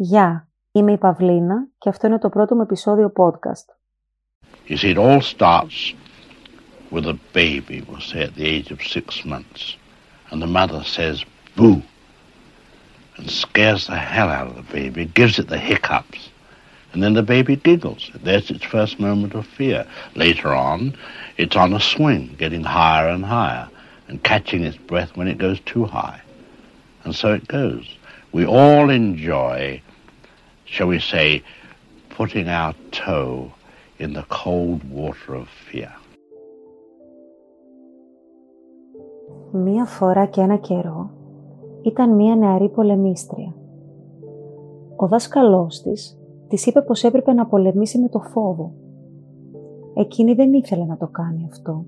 Γεια, είμαι η Παυλίνα και αυτό είναι το πρώτο μου επεισόδιο podcast. You see, it all starts with a baby, we'll say at the age of six months. And the mother says, boo, and scares the hell out of the baby, gives it the hiccups. And then the baby giggles. There's its first moment of fear. Later on, it's on a swing, getting higher and higher, and catching its breath when it goes too high. And so it goes. We all enjoy, shall we say, putting our toe in the cold water of fear. Μία φορά και ένα καιρό ήταν μία νεαρή πολεμίστρια. Ο δάσκαλός της της είπε πως έπρεπε να πολεμήσει με το φόβο. Εκείνη δεν ήθελε να το κάνει αυτό.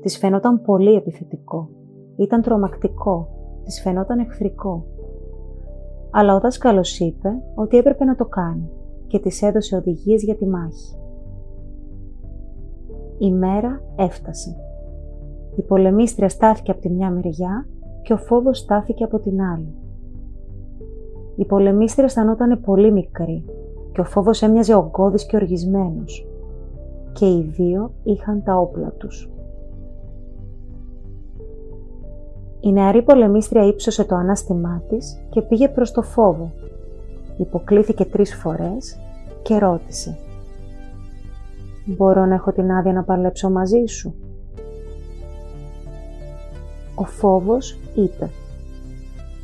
Της φαινόταν πολύ επιθετικό. Ήταν τρομακτικό. Της φαινόταν εχθρικό. Αλλά ο δάσκαλος είπε ότι έπρεπε να το κάνει και της έδωσε οδηγίες για τη μάχη. Η μέρα έφτασε. Η πολεμίστρια στάθηκε από τη μια μεριά και ο φόβος στάθηκε από την άλλη. Η πολεμίστρια αισθανόταν πολύ μικρή και ο φόβος έμοιαζε ογκώδης και οργισμένος και οι δύο είχαν τα όπλα τους. Η νεαρή πολεμίστρια ύψωσε το ανάστημά της και πήγε προς το φόβο. Υποκλήθηκε τρεις φορές και ρώτησε «Μπορώ να έχω την άδεια να παλέψω μαζί σου» Ο φόβος είπε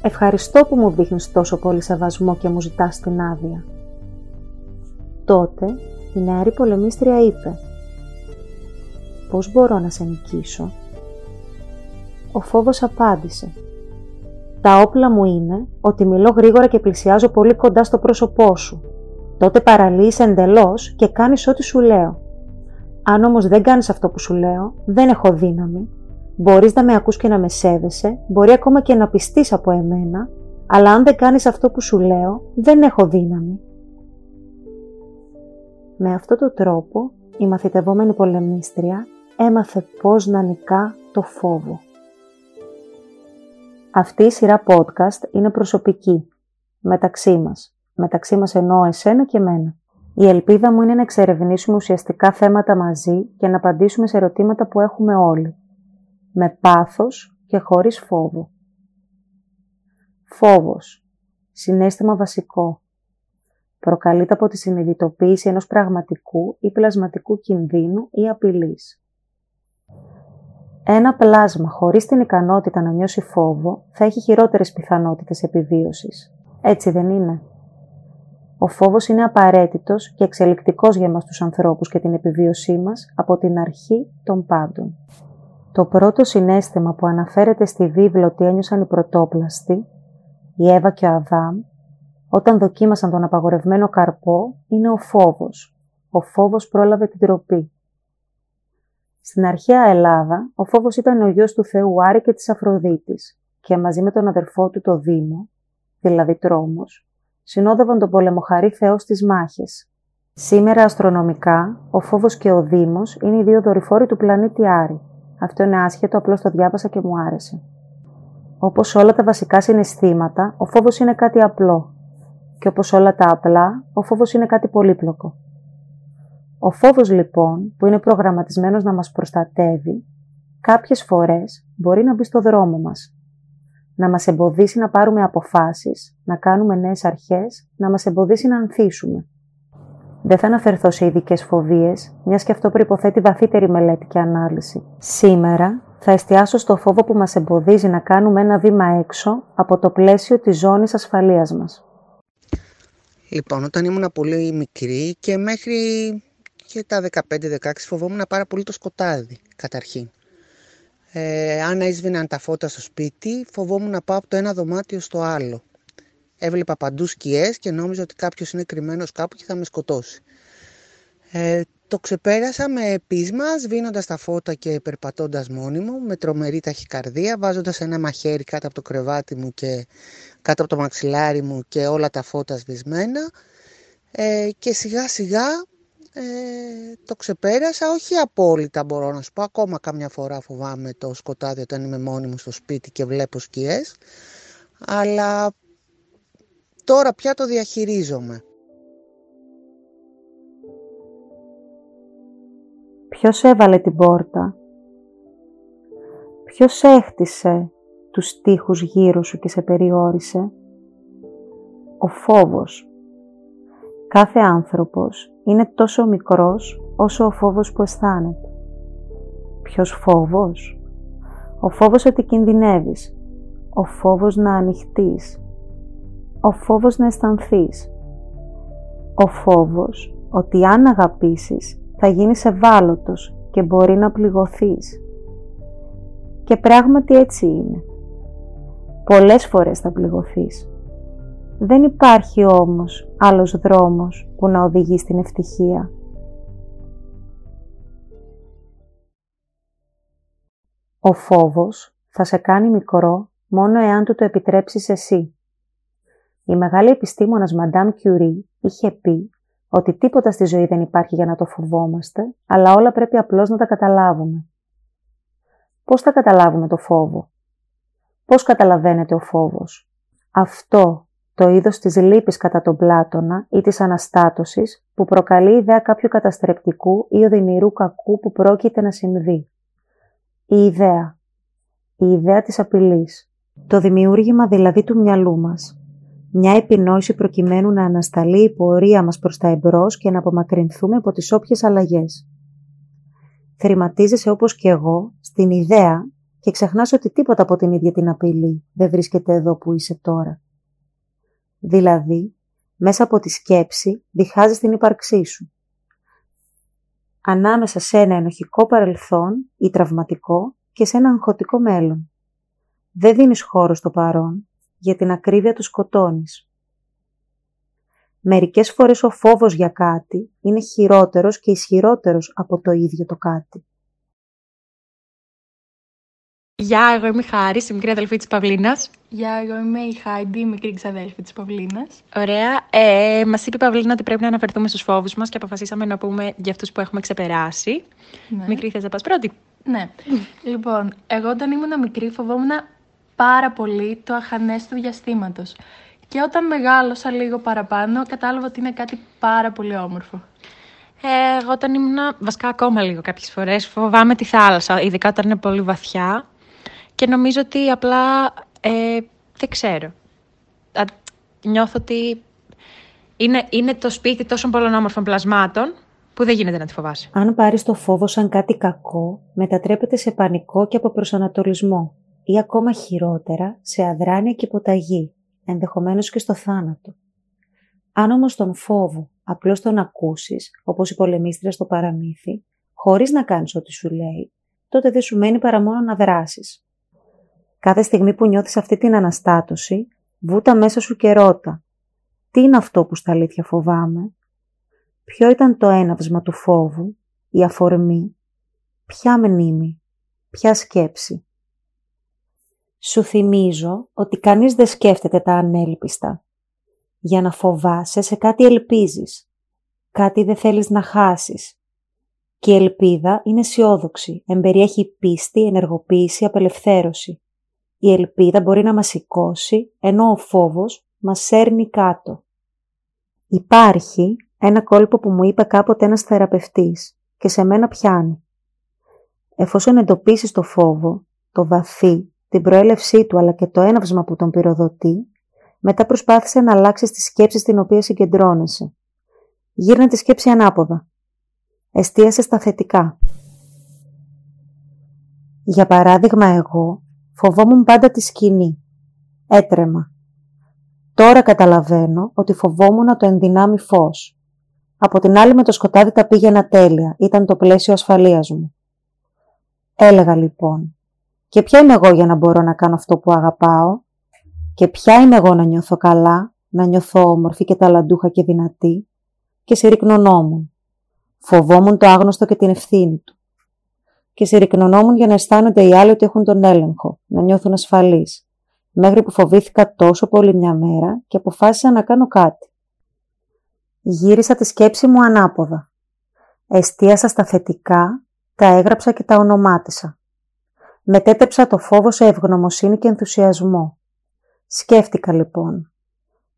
«Ευχαριστώ που μου δείχνεις τόσο πολύ σεβασμό και μου ζητάς την άδεια». Τότε η νεαρή πολεμίστρια είπε «Πώς μπορώ να σε νικήσω» Ο φόβος απάντησε «Τα όπλα μου είναι ότι μιλώ γρήγορα και πλησιάζω πολύ κοντά στο πρόσωπό σου. Τότε παραλύεις εντελώς και κάνεις ό,τι σου λέω. Αν όμως δεν κάνεις αυτό που σου λέω, δεν έχω δύναμη Μπορείς να με ακούς και να με σέβεσαι, μπορεί ακόμα και να πιστείς από εμένα, αλλά αν δεν κάνεις αυτό που σου λέω, δεν έχω δύναμη. Με αυτό το τρόπο, η μαθητευόμενη πολεμίστρια έμαθε πώς να νικά το φόβο. Αυτή η σειρά podcast είναι προσωπική, μεταξύ μας. Μεταξύ μας εννοώ εσένα και μένα. Η ελπίδα μου είναι να εξερευνήσουμε ουσιαστικά θέματα μαζί και να απαντήσουμε σε ερωτήματα που έχουμε όλοι με πάθος και χωρίς φόβο. Φόβος. Συνέστημα βασικό. Προκαλείται από τη συνειδητοποίηση ενός πραγματικού ή πλασματικού κινδύνου ή απειλής. Ένα πλάσμα χωρίς την ικανότητα να νιώσει φόβο θα έχει χειρότερες πιθανότητες επιβίωσης. Έτσι δεν είναι. Ο φόβος είναι απαραίτητος και εξελικτικός για μας τους ανθρώπους και την επιβίωσή μας από την αρχή των πάντων. Το πρώτο συνέστημα που αναφέρεται στη βίβλο ότι ένιωσαν οι πρωτόπλαστοι, η Εύα και ο Αδάμ, όταν δοκίμασαν τον απαγορευμένο καρπό, είναι ο φόβος. Ο φόβος πρόλαβε την τροπή. Στην αρχαία Ελλάδα, ο φόβος ήταν ο γιος του Θεού Άρη και της Αφροδίτης και μαζί με τον αδερφό του το Δήμο, δηλαδή τρόμος, συνόδευαν τον πολεμοχαρή Θεός στις μάχες. Σήμερα αστρονομικά, ο φόβος και ο Δήμος είναι οι δύο δορυφόροι του πλανήτη Άρη αυτό είναι άσχετο, απλώς το διάβασα και μου άρεσε. Όπως όλα τα βασικά συναισθήματα, ο φόβος είναι κάτι απλό. Και όπως όλα τα απλά, ο φόβος είναι κάτι πολύπλοκο. Ο φόβος λοιπόν, που είναι προγραμματισμένος να μας προστατεύει, κάποιες φορές μπορεί να μπει στο δρόμο μας. Να μας εμποδίσει να πάρουμε αποφάσεις, να κάνουμε νέες αρχές, να μας εμποδίσει να ανθίσουμε. Δεν θα αναφερθώ σε ειδικές φοβίες, μιας και αυτό προποθέτει βαθύτερη μελέτη και ανάλυση. Σήμερα θα εστιάσω στο φόβο που μας εμποδίζει να κάνουμε ένα βήμα έξω από το πλαίσιο της ζώνης ασφαλείας μας. Λοιπόν, όταν ήμουν πολύ μικρή και μέχρι και τα 15-16 φοβόμουν πάρα πολύ το σκοτάδι, καταρχήν. Ε, αν έσβηναν τα φώτα στο σπίτι, φοβόμουν να πάω από το ένα δωμάτιο στο άλλο. Έβλεπα παντού σκιές και νόμιζα ότι κάποιος είναι κρυμμένος κάπου και θα με σκοτώσει. Ε, το ξεπέρασα με πείσμα, σβήνοντας τα φώτα και περπατώντας μόνη μου, με τρομερή ταχυκαρδία, βάζοντας ένα μαχαίρι κάτω από το κρεβάτι μου και κάτω από το μαξιλάρι μου και όλα τα φώτα σβησμένα. Ε, και σιγά σιγά ε, το ξεπέρασα, όχι απόλυτα μπορώ να σου πω, ακόμα καμιά φορά φοβάμαι το σκοτάδι όταν είμαι μόνη μου στο σπίτι και βλέπω σκιές, αλλά τώρα πια το διαχειρίζομαι. Ποιος έβαλε την πόρτα; Ποιος έχτισε τους τείχους γύρω σου και σε περιόρισε; Ο φόβος. Κάθε άνθρωπος είναι τόσο μικρός όσο ο φόβος που αισθάνεται. Ποιος φόβος; Ο φόβος ότι κινδυνεύεις. Ο φόβος να ανοιχτείς. Ο φόβος να αισθανθείς. Ο φόβος ότι αν αγαπήσεις θα γίνεις ευάλωτος και μπορεί να πληγωθείς. Και πράγματι έτσι είναι. Πολλές φορές θα πληγωθείς. Δεν υπάρχει όμως άλλος δρόμος που να οδηγεί στην ευτυχία. Ο φόβος θα σε κάνει μικρό μόνο εάν του το επιτρέψεις εσύ. Η μεγάλη επιστήμονας Μαντάμ Κιουρί είχε πει ότι τίποτα στη ζωή δεν υπάρχει για να το φοβόμαστε, αλλά όλα πρέπει απλώς να τα καταλάβουμε. Πώς θα καταλάβουμε το φόβο; Πώς καταλαβαίνετε ο φόβος; Αυτό το είδος της λύπης κατά τον Πλάτωνα ή της αναστάτωσης που προκαλεί ιδέα κάποιου καταστρεπτικού ή οδυνηρού κακού που πρόκειται να συμβεί. Η ιδέα. Η ιδέα της απειλής. Το δημιούργημα δηλαδή του μυαλού μας. Μια επινόηση προκειμένου να ανασταλεί η πορεία μας προς τα εμπρός και να απομακρυνθούμε από τις όποιες αλλαγές. Θρηματίζεσαι όπως και εγώ στην ιδέα και ξεχνάς ότι τίποτα από την ίδια την απειλή δεν βρίσκεται εδώ που είσαι τώρα. Δηλαδή, μέσα από τη σκέψη διχάζεις την ύπαρξή σου. Ανάμεσα σε ένα ενοχικό παρελθόν ή τραυματικό και σε ένα αγχωτικό μέλλον. Δεν δίνεις χώρο στο παρόν, για την ακρίβεια του σκοτώνεις. Μερικές φορές ο φόβος για κάτι είναι χειρότερος και ισχυρότερος από το ίδιο το κάτι. Γεια, εγώ είμαι η Χάρη, η μικρή αδελφή της Παυλίνας. Γεια, εγώ είμαι η Χάιντι, η μικρή ξαδέλφη της Παυλίνας. Ωραία. Ε, μας είπε η Παυλίνα ότι πρέπει να αναφερθούμε στους φόβους μας και αποφασίσαμε να πούμε για αυτούς που έχουμε ξεπεράσει. Ναι. Μικρή, θες να πας πρώτη; Ναι. λοιπόν, εγώ όταν ήμουν μικρή φοβόμουν πάρα πολύ το αχανές του διαστήματος. Και όταν μεγάλωσα λίγο παραπάνω, κατάλαβα ότι είναι κάτι πάρα πολύ όμορφο. Ε, εγώ όταν ήμουν, βασικά ακόμα λίγο κάποιες φορές, φοβάμαι τη θάλασσα, ειδικά όταν είναι πολύ βαθιά. Και νομίζω ότι απλά, ε, δεν ξέρω. Α, νιώθω ότι είναι, είναι το σπίτι τόσων πολλών όμορφων πλασμάτων που δεν γίνεται να τη φοβάσει. Αν πάρεις το φόβο σαν κάτι κακό, μετατρέπεται σε πανικό και αποπροσανατολισμό ή ακόμα χειρότερα σε αδράνεια και υποταγή, ενδεχομένως και στο θάνατο. Αν όμως τον φόβο απλώς τον ακούσεις, όπως η πολεμίστρια στο παραμύθι, χωρίς να κάνεις ό,τι σου λέει, τότε δεν σου μένει παρά μόνο να δράσεις. Κάθε στιγμή που νιώθεις αυτή την αναστάτωση, βούτα μέσα σου και ρώτα. Τι είναι αυτό που στα αλήθεια φοβάμαι; Ποιο ήταν το έναυσμα του φόβου, η αφορμή, ποια μνήμη, ποια σκέψη; Σου θυμίζω ότι κανείς δεν σκέφτεται τα ανέλπιστα. Για να φοβάσαι σε κάτι ελπίζεις. Κάτι δεν θέλεις να χάσεις. Και η ελπίδα είναι αισιόδοξη, εμπεριέχει πίστη, ενεργοποίηση, απελευθέρωση. Η ελπίδα μπορεί να μας σηκώσει, ενώ ο φόβος μας σέρνει κάτω. Υπάρχει ένα κόλπο που μου είπε κάποτε ένας θεραπευτής και σε μένα πιάνει. Εφόσον εντοπίσεις το φόβο, το βαθύ, την προέλευσή του αλλά και το έναυσμα που τον πυροδοτεί, μετά προσπάθησε να αλλάξεις τη σκέψη στην οποία συγκεντρώνεσαι. Γύρνα τη σκέψη ανάποδα. Εστίασε στα θετικά. Για παράδειγμα εγώ φοβόμουν πάντα τη σκηνή. Έτρεμα. Τώρα καταλαβαίνω ότι φοβόμουν το ενδυνάμει φως. Από την άλλη με το σκοτάδι τα πήγαινα τέλεια. Ήταν το πλαίσιο ασφαλείας μου. Έλεγα λοιπόν, και ποια είμαι εγώ για να μπορώ να κάνω αυτό που αγαπάω; Και ποια είμαι εγώ να νιώθω καλά, να νιώθω όμορφη και ταλαντούχα και δυνατή; Και συρρυκνωνόμουν. Φοβόμουν το άγνωστο και την ευθύνη του. Και συρρυκνωνόμουν για να αισθάνονται οι άλλοι ότι έχουν τον έλεγχο, να νιώθουν ασφαλείς, μέχρι που φοβήθηκα τόσο πολύ μια μέρα και αποφάσισα να κάνω κάτι. Γύρισα τη σκέψη μου ανάποδα. Εστίασα στα θετικά, τα έγραψα και τα ονομάτισα. Μετέτρεψα το φόβο σε ευγνωμοσύνη και ενθουσιασμό. Σκέφτηκα λοιπόν.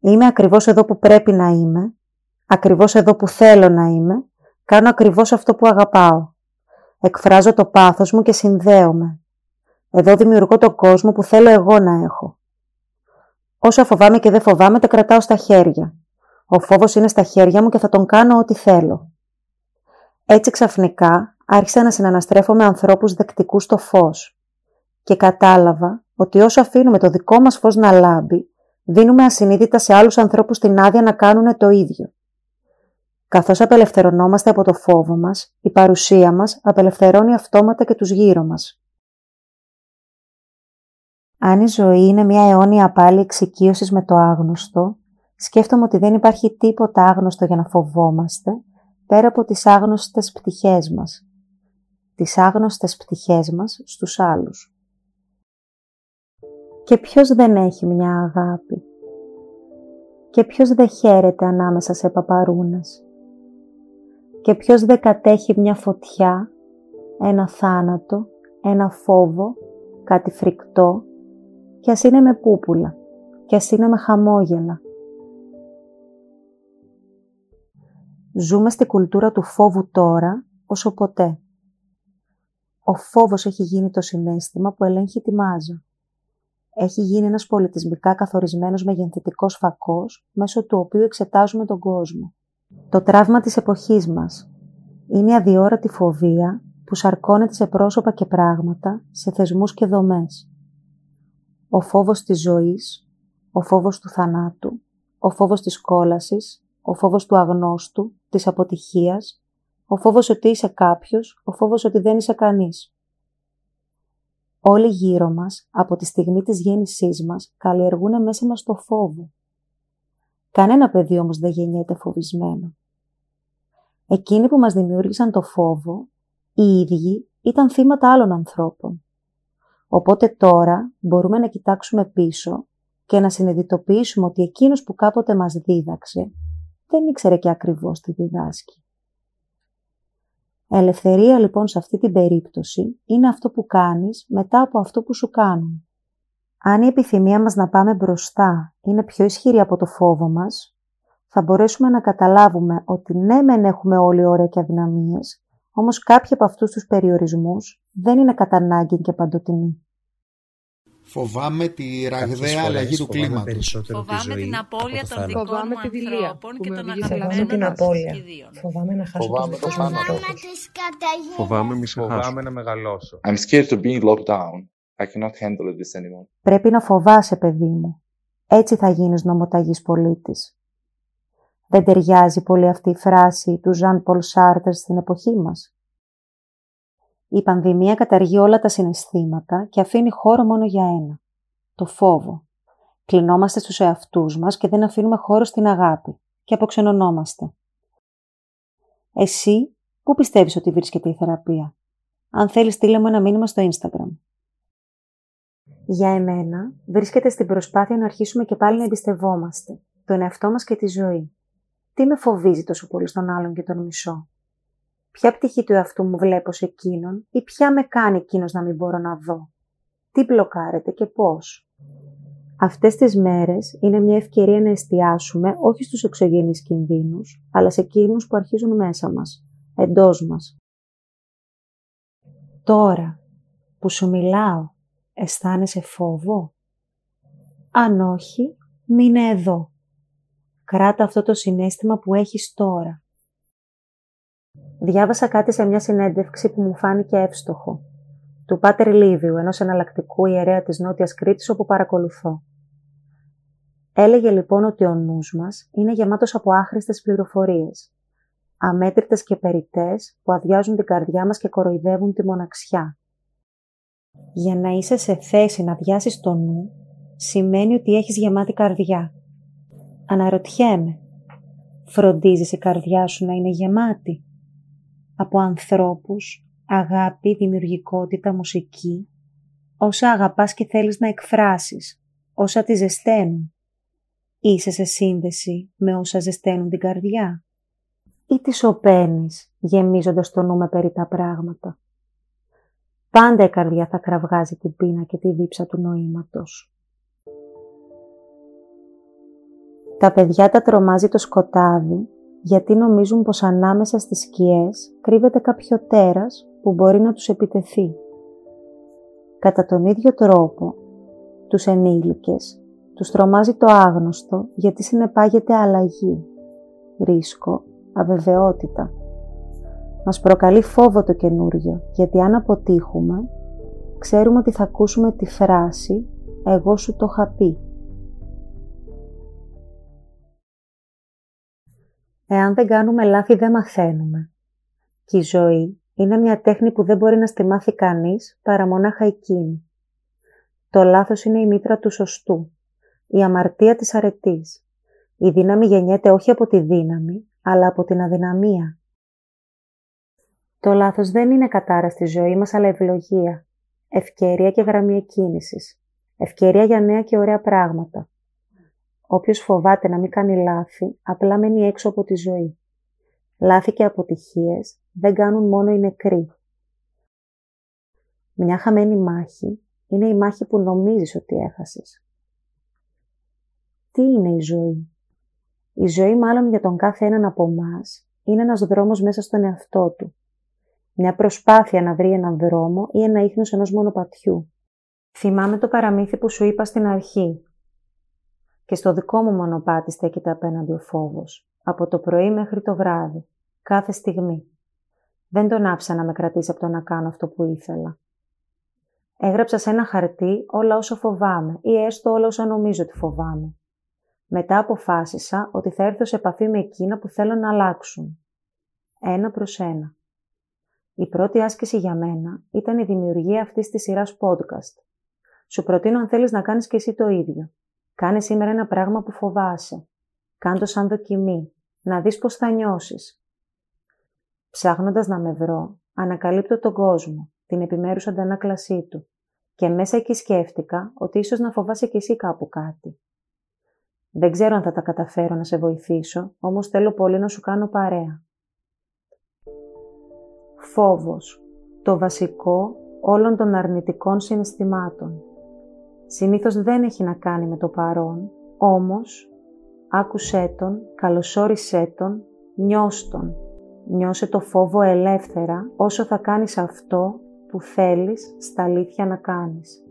Είμαι ακριβώς εδώ που πρέπει να είμαι, ακριβώς εδώ που θέλω να είμαι, κάνω ακριβώς αυτό που αγαπάω. Εκφράζω το πάθος μου και συνδέομαι. Εδώ δημιουργώ το κόσμο που θέλω εγώ να έχω. Όσα φοβάμαι και δεν φοβάμαι τα κρατάω στα χέρια. Ο φόβος είναι στα χέρια μου και θα τον κάνω ό,τι θέλω. Έτσι ξαφνικά άρχισα να συναναστρέφω με ανθρώπους δεκτικούς στο φως και κατάλαβα ότι όσο αφήνουμε το δικό μας φως να λάμπει, δίνουμε ασυνείδητα σε άλλους ανθρώπους την άδεια να κάνουν το ίδιο. Καθώς απελευθερωνόμαστε από το φόβο μας, η παρουσία μας απελευθερώνει αυτόματα και τους γύρω μας. Αν η ζωή είναι μια αιώνια πάλι εξοικείωσης με το άγνωστο, σκέφτομαι ότι δεν υπάρχει τίποτα άγνωστο για να φοβόμαστε, πέρα από τις άγνωστες πτυχές μας. Τις άγνωστες πτυχές μας στους άλλους. Και ποιος δεν έχει μια αγάπη; Και ποιος δεν χαίρεται ανάμεσα σε παπαρούνες; Και ποιος δεν κατέχει μια φωτιά, ένα θάνατο, ένα φόβο, κάτι φρικτό, και ας είναι με πούπουλα, και ας είναι με χαμόγελα. Ζούμε στη κουλτούρα του φόβου τώρα, όσο ποτέ. Ο φόβος έχει γίνει το συνέστημα που ελέγχει τη μάζα. Έχει γίνει ένας πολιτισμικά καθορισμένος μεγενθητικός φακός, μέσω του οποίου εξετάζουμε τον κόσμο. Το τραύμα της εποχής μας είναι η αδιόρατη φοβία που σαρκώνεται σε πρόσωπα και πράγματα, σε θεσμούς και δομές ο φόβος της ζωής, ο φόβος του θανάτου, ο φόβος της κόλασης, ο φόβος του αγνώστου, της αποτυχίας, ο φόβος ότι είσαι κάποιος, ο φόβος ότι δεν είσαι κανείς. Όλοι γύρω μας, από τη στιγμή της γέννησής μας, καλλιεργούν μέσα μας το φόβο. Κανένα παιδί όμως δεν γεννιέται φοβισμένο. Εκείνοι που μας δημιούργησαν το φόβο, οι ίδιοι ήταν θύματα άλλων ανθρώπων. Οπότε τώρα μπορούμε να κοιτάξουμε πίσω και να συνειδητοποιήσουμε ότι εκείνος που κάποτε μας δίδαξε δεν ήξερε και ακριβώς τι διδάσκει. Ελευθερία λοιπόν σε αυτή την περίπτωση είναι αυτό που κάνεις μετά από αυτό που σου κάνουν. Αν η επιθυμία μας να πάμε μπροστά είναι πιο ισχυρή από το φόβο μας, θα μπορέσουμε να καταλάβουμε ότι ναι μεν έχουμε όλοι όρια και αδυναμίες, όμως κάποιοι από αυτούς τους περιορισμούς δεν είναι κατά ανάγκη και παντοτινοί. Φοβάμαι τη ραγδαία αλλαγή του κλίματος. Φοβάμαι την απώλεια των δικών μου ανθρώπων και των αγαπημένων την απώλεια. Φοβάμαι να χάσω τους δικούς μου ανθρώπους. Φοβάμαι μη σε Φοβάμαι να μεγαλώσω. I'm scared of being locked down. I cannot handle this anymore. Πρέπει να φοβάσαι, παιδί μου. Έτσι θα γίνεις νομοταγής πολίτης. Δεν ταιριάζει πολύ αυτή η φράση του Ζαν Πολ Σάρτερ στην εποχή μας. Η πανδημία καταργεί όλα τα συναισθήματα και αφήνει χώρο μόνο για ένα. Το φόβο. Κλεινόμαστε στους εαυτούς μας και δεν αφήνουμε χώρο στην αγάπη και αποξενωνόμαστε. Εσύ, πού πιστεύεις ότι βρίσκεται η θεραπεία; Αν θέλεις στείλε μου ένα μήνυμα στο Instagram. Για εμένα, βρίσκεται στην προσπάθεια να αρχίσουμε και πάλι να εμπιστευόμαστε τον εαυτό μας και τη ζωή. Τι με φοβίζει τόσο πολύ στον άλλον και τον μισό; Ποια πτυχή του εαυτού μου βλέπω σε εκείνον ή ποια με κάνει εκείνος να μην μπορώ να δω; Τι μπλοκάρεται και πώς; Αυτές τις μέρες είναι μια ευκαιρία να εστιάσουμε όχι στους εξωγενείς κινδύνους, αλλά σε εκείνους που αρχίζουν μέσα μας, εντός μας. Τώρα που σου μιλάω, αισθάνεσαι φόβο; Αν όχι, μείνε εδώ. Κράτα αυτό το συνέστημα που έχεις τώρα. Διάβασα κάτι σε μια συνέντευξη που μου φάνηκε εύστοχο. Του Πάτερ Λίβιου, ενός εναλλακτικού ιερέα της Νότιας Κρήτης όπου παρακολουθώ. Έλεγε λοιπόν ότι ο νους μας είναι γεμάτος από άχρηστες πληροφορίες, αμέτρητες και περιτές που αδειάζουν την καρδιά μας και κοροϊδεύουν τη μοναξιά. Για να είσαι σε θέση να διάσεις το νου, σημαίνει ότι έχεις γεμάτη καρδιά. Αναρωτιέμαι, φροντίζεις η καρδιά σου να είναι γεμάτη από ανθρώπους, αγάπη, δημιουργικότητα, μουσική, όσα αγαπάς και θέλεις να εκφράσεις, όσα τη ζεσταίνουν. Είσαι σε σύνδεση με όσα ζεσταίνουν την καρδιά ή τη σωπαίνεις γεμίζοντας το νου με περί τα πράγματα. Πάντα η καρδιά θα κραυγάζει την πείνα και τη δίψα του νοήματος. Τα παιδιά τα τρομάζει το σκοτάδι γιατί νομίζουν πως ανάμεσα στις σκιές κρύβεται κάποιο τέρας που μπορεί να τους επιτεθεί. Κατά τον ίδιο τρόπο, τους ενήλικες τους τρομάζει το άγνωστο γιατί συνεπάγεται αλλαγή, ρίσκο, αβεβαιότητα. Μας προκαλεί φόβο το καινούριο γιατί αν αποτύχουμε, ξέρουμε ότι θα ακούσουμε τη φράση «εγώ σου το είχα πει». Εάν δεν κάνουμε λάθη δεν μαθαίνουμε. Και η ζωή είναι μια τέχνη που δεν μπορεί να στη μάθει κανείς παρά μονάχα εκείνη. Το λάθος είναι η μήτρα του σωστού, η αμαρτία της αρετής. Η δύναμη γεννιέται όχι από τη δύναμη, αλλά από την αδυναμία. Το λάθος δεν είναι κατάρα στη ζωή μας, αλλά ευλογία, ευκαιρία και γραμμή εκκίνησης, ευκαιρία για νέα και ωραία πράγματα. Όποιος φοβάται να μην κάνει λάθη, απλά μένει έξω από τη ζωή. Λάθη και αποτυχίες δεν κάνουν μόνο οι νεκροί. Μια χαμένη μάχη είναι η μάχη που νομίζεις ότι έχασες. Τι είναι η ζωή; Η ζωή μάλλον για τον κάθε έναν από εμά είναι ένας δρόμος μέσα στον εαυτό του. Μια προσπάθεια να βρει έναν δρόμο ή ένα ίχνος ενός μονοπατιού. Θυμάμαι το παραμύθι που σου είπα στην αρχή. Και στο δικό μου μονοπάτι στέκεται απέναντι ο φόβος. Από το πρωί μέχρι το βράδυ. Κάθε στιγμή. Δεν τον άφησα να με κρατήσει από το να κάνω αυτό που ήθελα. Έγραψα σε ένα χαρτί όλα όσα φοβάμαι ή έστω όλα όσα νομίζω ότι φοβάμαι. Μετά αποφάσισα ότι θα έρθω σε επαφή με εκείνα που θέλω να αλλάξουν. Ένα προς ένα. Η πρώτη άσκηση για μένα ήταν η δημιουργία αυτής της σειράς podcast. Σου προτείνω αν θέλεις να κάνεις και εσύ το ίδιο. Κάνε σήμερα ένα πράγμα που φοβάσαι. Κάντο σαν δοκιμή. Να δεις πώς θα νιώσεις. Ψάχνοντας να με βρω, ανακαλύπτω τον κόσμο, την επιμέρους αντανάκλασή του. Και μέσα εκεί σκέφτηκα ότι ίσως να φοβάσαι κι εσύ κάπου κάτι. Δεν ξέρω αν θα τα καταφέρω να σε βοηθήσω, όμως θέλω πολύ να σου κάνω παρέα. Φόβος. Το βασικό όλων των αρνητικών συναισθημάτων. Συνήθως δεν έχει να κάνει με το παρόν, όμως άκουσέ τον, καλωσόρισέ τον, νιώσ' τον. Νιώσε το φόβο ελεύθερα όσο θα κάνεις αυτό που θέλεις στα αλήθεια να κάνεις.